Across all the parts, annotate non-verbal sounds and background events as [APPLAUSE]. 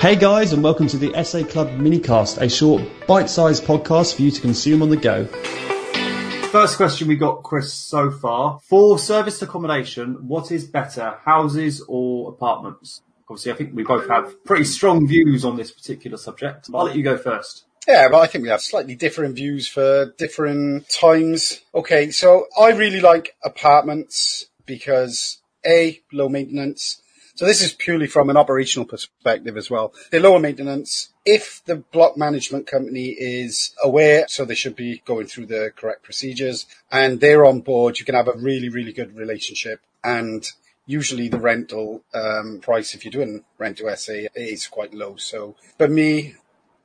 Hey guys, and welcome to the SA Club minicast, a short, bite-sized podcast for you to consume on the go. First question we got, Chris, so far. For serviced accommodation, what is better, houses or apartments? Obviously, I think we both have pretty strong views on this particular subject. I'll let you go first. Yeah, but I think we have slightly different views for different times. Okay, so I really like apartments because A, low maintenance, so this is purely from an operational perspective as well. They're lower maintenance. If the block management company is aware, so they should be going through the correct procedures and they're on board, you can have a really, really good relationship. And usually the rental um, price, if you're doing rent to SA, is quite low. So for me,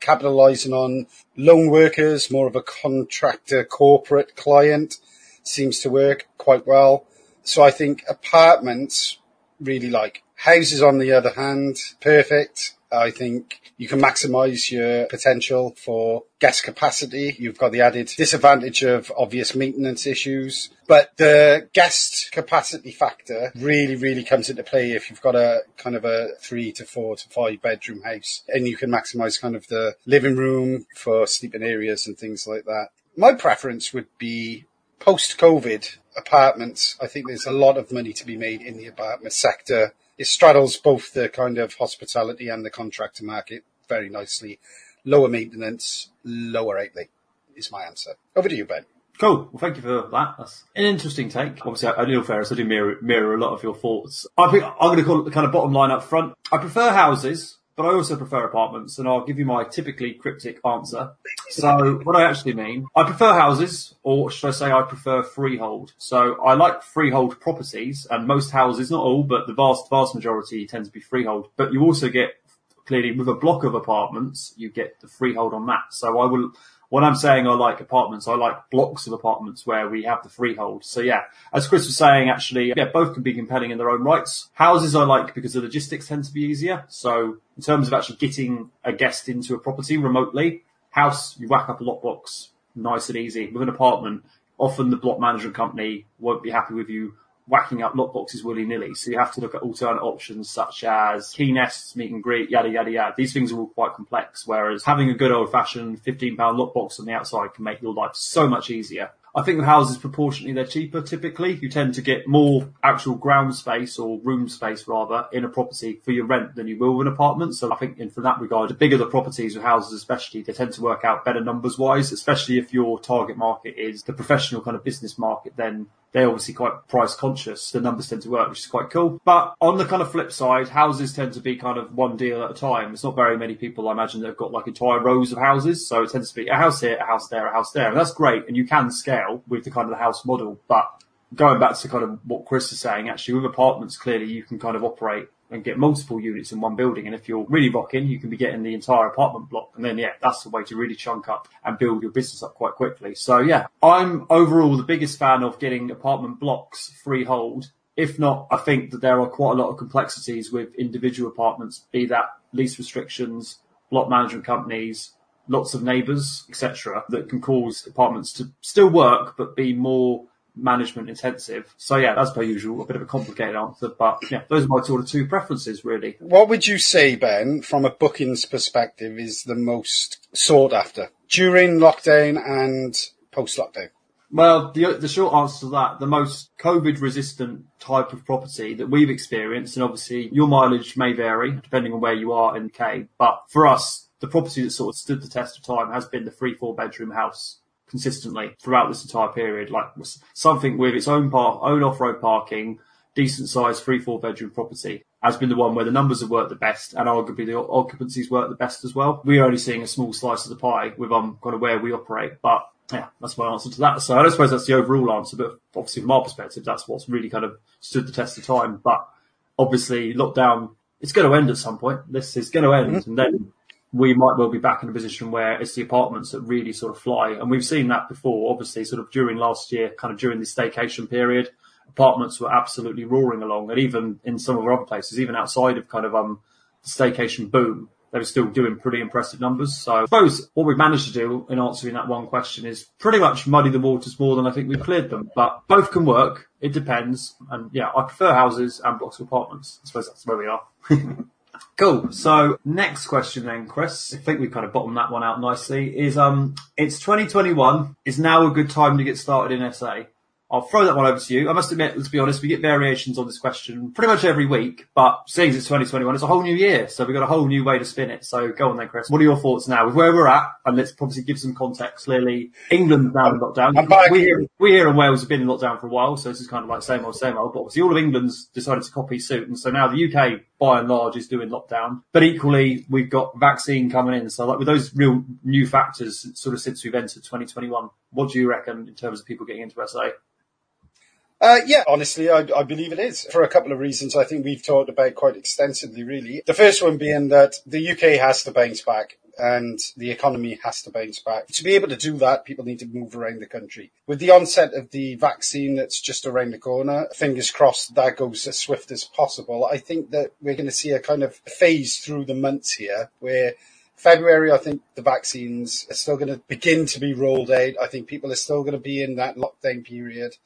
capitalizing on loan workers, more of a contractor corporate client seems to work quite well. So I think apartments really like Houses, on the other hand, perfect. I think you can maximize your potential for guest capacity. You've got the added disadvantage of obvious maintenance issues, but the guest capacity factor really, really comes into play if you've got a kind of a three to four to five bedroom house and you can maximize kind of the living room for sleeping areas and things like that. My preference would be post COVID apartments. I think there's a lot of money to be made in the apartment sector it straddles both the kind of hospitality and the contractor market very nicely. Lower maintenance, lower outlay is my answer. Over to you, Ben. Cool. Well, thank you for that. That's an interesting take. Obviously, I, Ferris, I do mirror, mirror a lot of your thoughts. I think I'm going to call it the kind of bottom line up front. I prefer houses but I also prefer apartments, and I'll give you my typically cryptic answer. So, what I actually mean, I prefer houses, or should I say, I prefer freehold. So, I like freehold properties, and most houses, not all, but the vast, vast majority tend to be freehold. But you also get clearly with a block of apartments, you get the freehold on that. So, I will when I'm saying I like apartments, I like blocks of apartments where we have the freehold. So yeah, as Chris was saying, actually, yeah, both can be compelling in their own rights. Houses I like because the logistics tend to be easier. So in terms of actually getting a guest into a property remotely, house, you whack up a lockbox, nice and easy. With an apartment, often the block management company won't be happy with you whacking up lockboxes willy nilly. So you have to look at alternate options such as KeyNests, meet and greet, yada yada yada. These things are all quite complex. Whereas having a good old fashioned fifteen pound lockbox on the outside can make your life so much easier. I think with houses proportionately they're cheaper typically. You tend to get more actual ground space or room space rather in a property for your rent than you will with an apartment. So I think in for that regard, the bigger the properties or houses especially, they tend to work out better numbers wise, especially if your target market is the professional kind of business market, then they're obviously quite price conscious. The numbers tend to work, which is quite cool. But on the kind of flip side, houses tend to be kind of one deal at a time. It's not very many people, I imagine, that have got like entire rows of houses. So it tends to be a house here, a house there, a house there. And that's great. And you can scale with the kind of the house model. But going back to kind of what Chris is saying, actually with apartments, clearly you can kind of operate and get multiple units in one building. And if you're really rocking, you can be getting the entire apartment block. And then, yeah, that's the way to really chunk up and build your business up quite quickly. So yeah, I'm overall the biggest fan of getting apartment blocks freehold. If not, I think that there are quite a lot of complexities with individual apartments, be that lease restrictions, block management companies, lots of neighbours, etc., that can cause apartments to still work but be more management intensive. So yeah, as per usual, a bit of a complicated answer, but yeah, those are my sort of two preferences really. What would you say, Ben, from a bookings perspective, is the most sought after during lockdown and post lockdown? Well, the the short answer to that, the most COVID resistant type of property that we've experienced, and obviously your mileage may vary depending on where you are in K, but for us, the property that sort of stood the test of time has been the three, four bedroom house consistently throughout this entire period. Like something with its own park, own off-road parking, decent sized three, four bedroom property has been the one where the numbers have worked the best and arguably the occupancies worked the best as well. We're only seeing a small slice of the pie with um kind of where we operate, but yeah, that's my answer to that. So I don't suppose that's the overall answer, but obviously from our perspective, that's what's really kind of stood the test of time. But obviously lockdown, it's going to end at some point. This is going to end mm-hmm. and then we might well be back in a position where it's the apartments that really sort of fly. And we've seen that before, obviously, sort of during last year, kind of during the staycation period, apartments were absolutely roaring along. And even in some of our other places, even outside of kind of um, the staycation boom, they were still doing pretty impressive numbers. So I suppose what we've managed to do in answering that one question is pretty much muddy the waters more than I think we've cleared them. But both can work. It depends. And yeah, I prefer houses and blocks of apartments. I suppose that's where we are. [LAUGHS] Cool. So next question then, Chris. I think we kind of bottomed that one out nicely. Is um, it's 2021. Is now a good time to get started in SA? I'll throw that one over to you. I must admit, let's be honest, we get variations on this question pretty much every week, but seeing as it's 2021, it's a whole new year, so we've got a whole new way to spin it. So go on then, Chris. What are your thoughts now with where we're at? And let's obviously give some context. Clearly, England's now in lockdown. We here, we here in Wales have been in lockdown for a while, so this is kind of like same old, same old. But obviously, all of England's decided to copy suit, and so now the UK, by and large, is doing lockdown. But equally, we've got vaccine coming in. So like with those real new factors, sort of since we've entered 2021, what do you reckon in terms of people getting into SA? Uh, yeah, honestly, I, I, believe it is for a couple of reasons. I think we've talked about quite extensively, really. The first one being that the UK has to bounce back and the economy has to bounce back. To be able to do that, people need to move around the country. With the onset of the vaccine that's just around the corner, fingers crossed that goes as swift as possible. I think that we're going to see a kind of phase through the months here where February, I think the vaccines are still going to begin to be rolled out. I think people are still going to be in that lockdown period.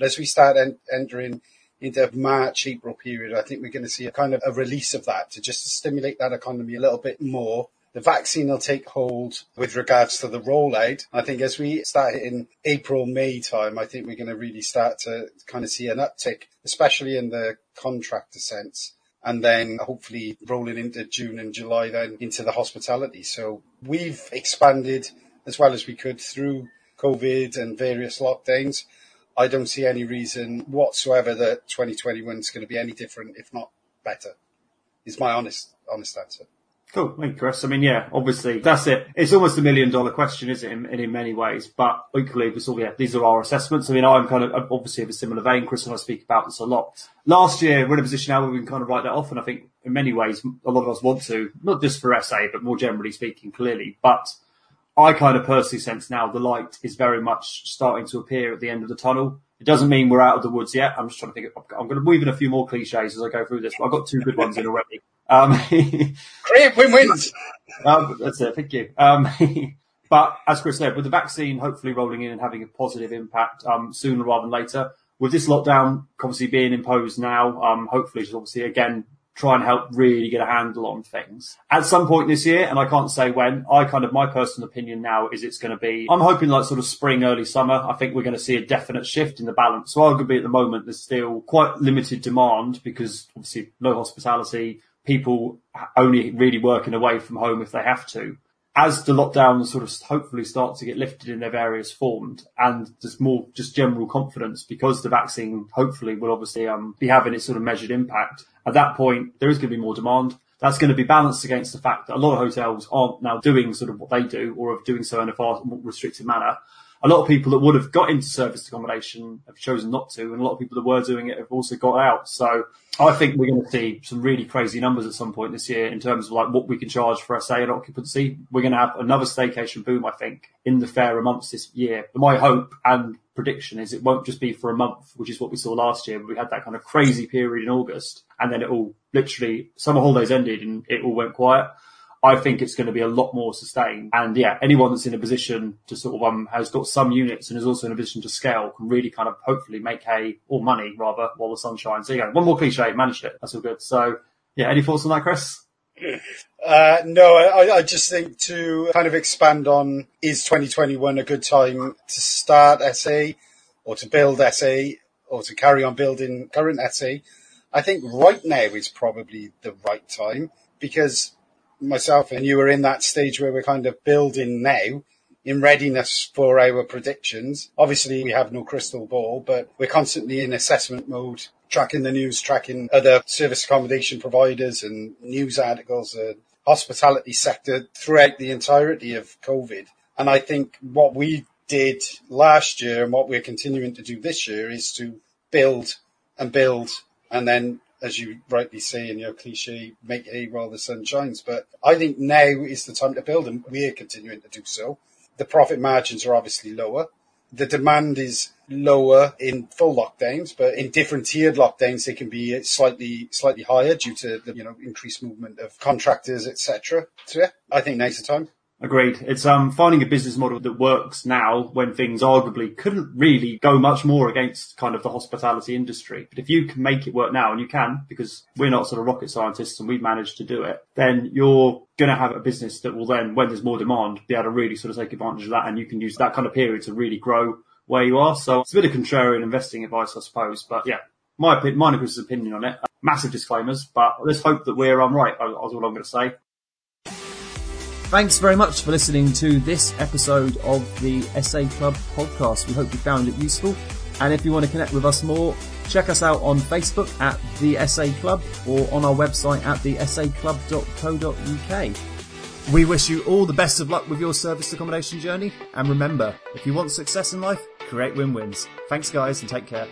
As we start en- entering into March, April period, I think we're going to see a kind of a release of that to just stimulate that economy a little bit more. The vaccine will take hold with regards to the rollout. I think as we start in April, May time, I think we're going to really start to kind of see an uptick, especially in the contractor sense. And then hopefully rolling into June and July, then into the hospitality. So we've expanded as well as we could through COVID and various lockdowns. I don't see any reason whatsoever that 2021 is going to be any different, if not better. Is my honest honest answer. Cool, thank you, Chris. I mean, yeah, obviously that's it. It's almost a million dollar question, isn't it, in, in, many ways? But equally, this all, yeah, these are our assessments. I mean, I'm kind of obviously of a similar vein. Chris and I speak about this a lot. Last year, we're in a position now where we can kind of write that off, and I think in many ways, a lot of us want to, not just for SA, but more generally speaking, clearly. But I kind of personally sense now the light is very much starting to appear at the end of the tunnel. It doesn't mean we're out of the woods yet. I'm just trying to think. Of, I'm going to weave in a few more cliches as I go through this. But I've got two good ones in already. Um, [LAUGHS] Great win-wins. um, that's it. Thank you. Um, [LAUGHS] but as Chris said, with the vaccine hopefully rolling in and having a positive impact um, sooner rather than later, with this lockdown obviously being imposed now, um, hopefully just obviously again try and help really get a handle on things. At some point this year, and I can't say when, I kind of, my personal opinion now is it's going to be, I'm hoping like sort of spring, early summer. I think we're going to see a definite shift in the balance. So arguably at the moment, there's still quite limited demand because obviously no hospitality, people only really working away from home if they have to as the lockdowns sort of hopefully start to get lifted in their various forms and there's more just general confidence because the vaccine hopefully will obviously um, be having its sort of measured impact. At that point, there is going to be more demand. That's going to be balanced against the fact that a lot of hotels aren't now doing sort of what they do or are doing so in a far more restricted manner a lot of people that would have got into service accommodation have chosen not to, and a lot of people that were doing it have also got out. So I think we're going to see some really crazy numbers at some point this year in terms of like what we can charge for SA and occupancy. We're going to have another staycation boom, I think, in the fairer months this year. My hope and prediction is it won't just be for a month, which is what we saw last year. We had that kind of crazy period in August, and then it all literally summer holidays ended and it all went quiet. I think it's going to be a lot more sustained. And yeah, anyone that's in a position to sort of um, has got some units and is also in a position to scale can really kind of hopefully make hay or money rather while the sun shines. So yeah, one more cliche, managed it. That's all good. So yeah, any thoughts on that, Chris? [LAUGHS] Uh, no, I, I, just think to kind of expand on is 2021 a good time to start SA or to build SA or to carry on building current SA? I think right now is probably the right time because myself and you are in that stage where we're kind of building now in readiness for our predictions. Obviously, we have no crystal ball, but we're constantly in assessment mode, tracking the news, tracking other service accommodation providers and news articles, and hospitality sector throughout the entirety of COVID. And I think what we did last year and what we're continuing to do this year is to build and build and then as you rightly say in your cliche, make hay while the sun shines. But I think now is the time to build, and we're continuing to do so. The profit margins are obviously lower. The demand is lower in full lockdowns, but in different tiered lockdowns, they can be slightly slightly higher due to the you know increased movement of contractors, etc. So yeah, I think now's the time. Agreed. It's um finding a business model that works now when things arguably couldn't really go much more against kind of the hospitality industry. But if you can make it work now, and you can, because we're not sort of rocket scientists and we've managed to do it, then you're going to have a business that will then, when there's more demand, be able to really sort of take advantage of that, and you can use that kind of period to really grow where you are. So it's a bit of contrarian investing advice, I suppose. But yeah, my opinion, mine opinion on it. Massive disclaimers, but let's hope that we're um, right. That's all I'm going to say. Thanks very much for listening to this episode of the SA Club podcast. We hope you found it useful. And if you want to connect with us more, check us out on Facebook at the SA Club or on our website at the saclub.co.uk. We wish you all the best of luck with your service accommodation journey. And remember, if you want success in life, create win-wins. Thanks guys and take care.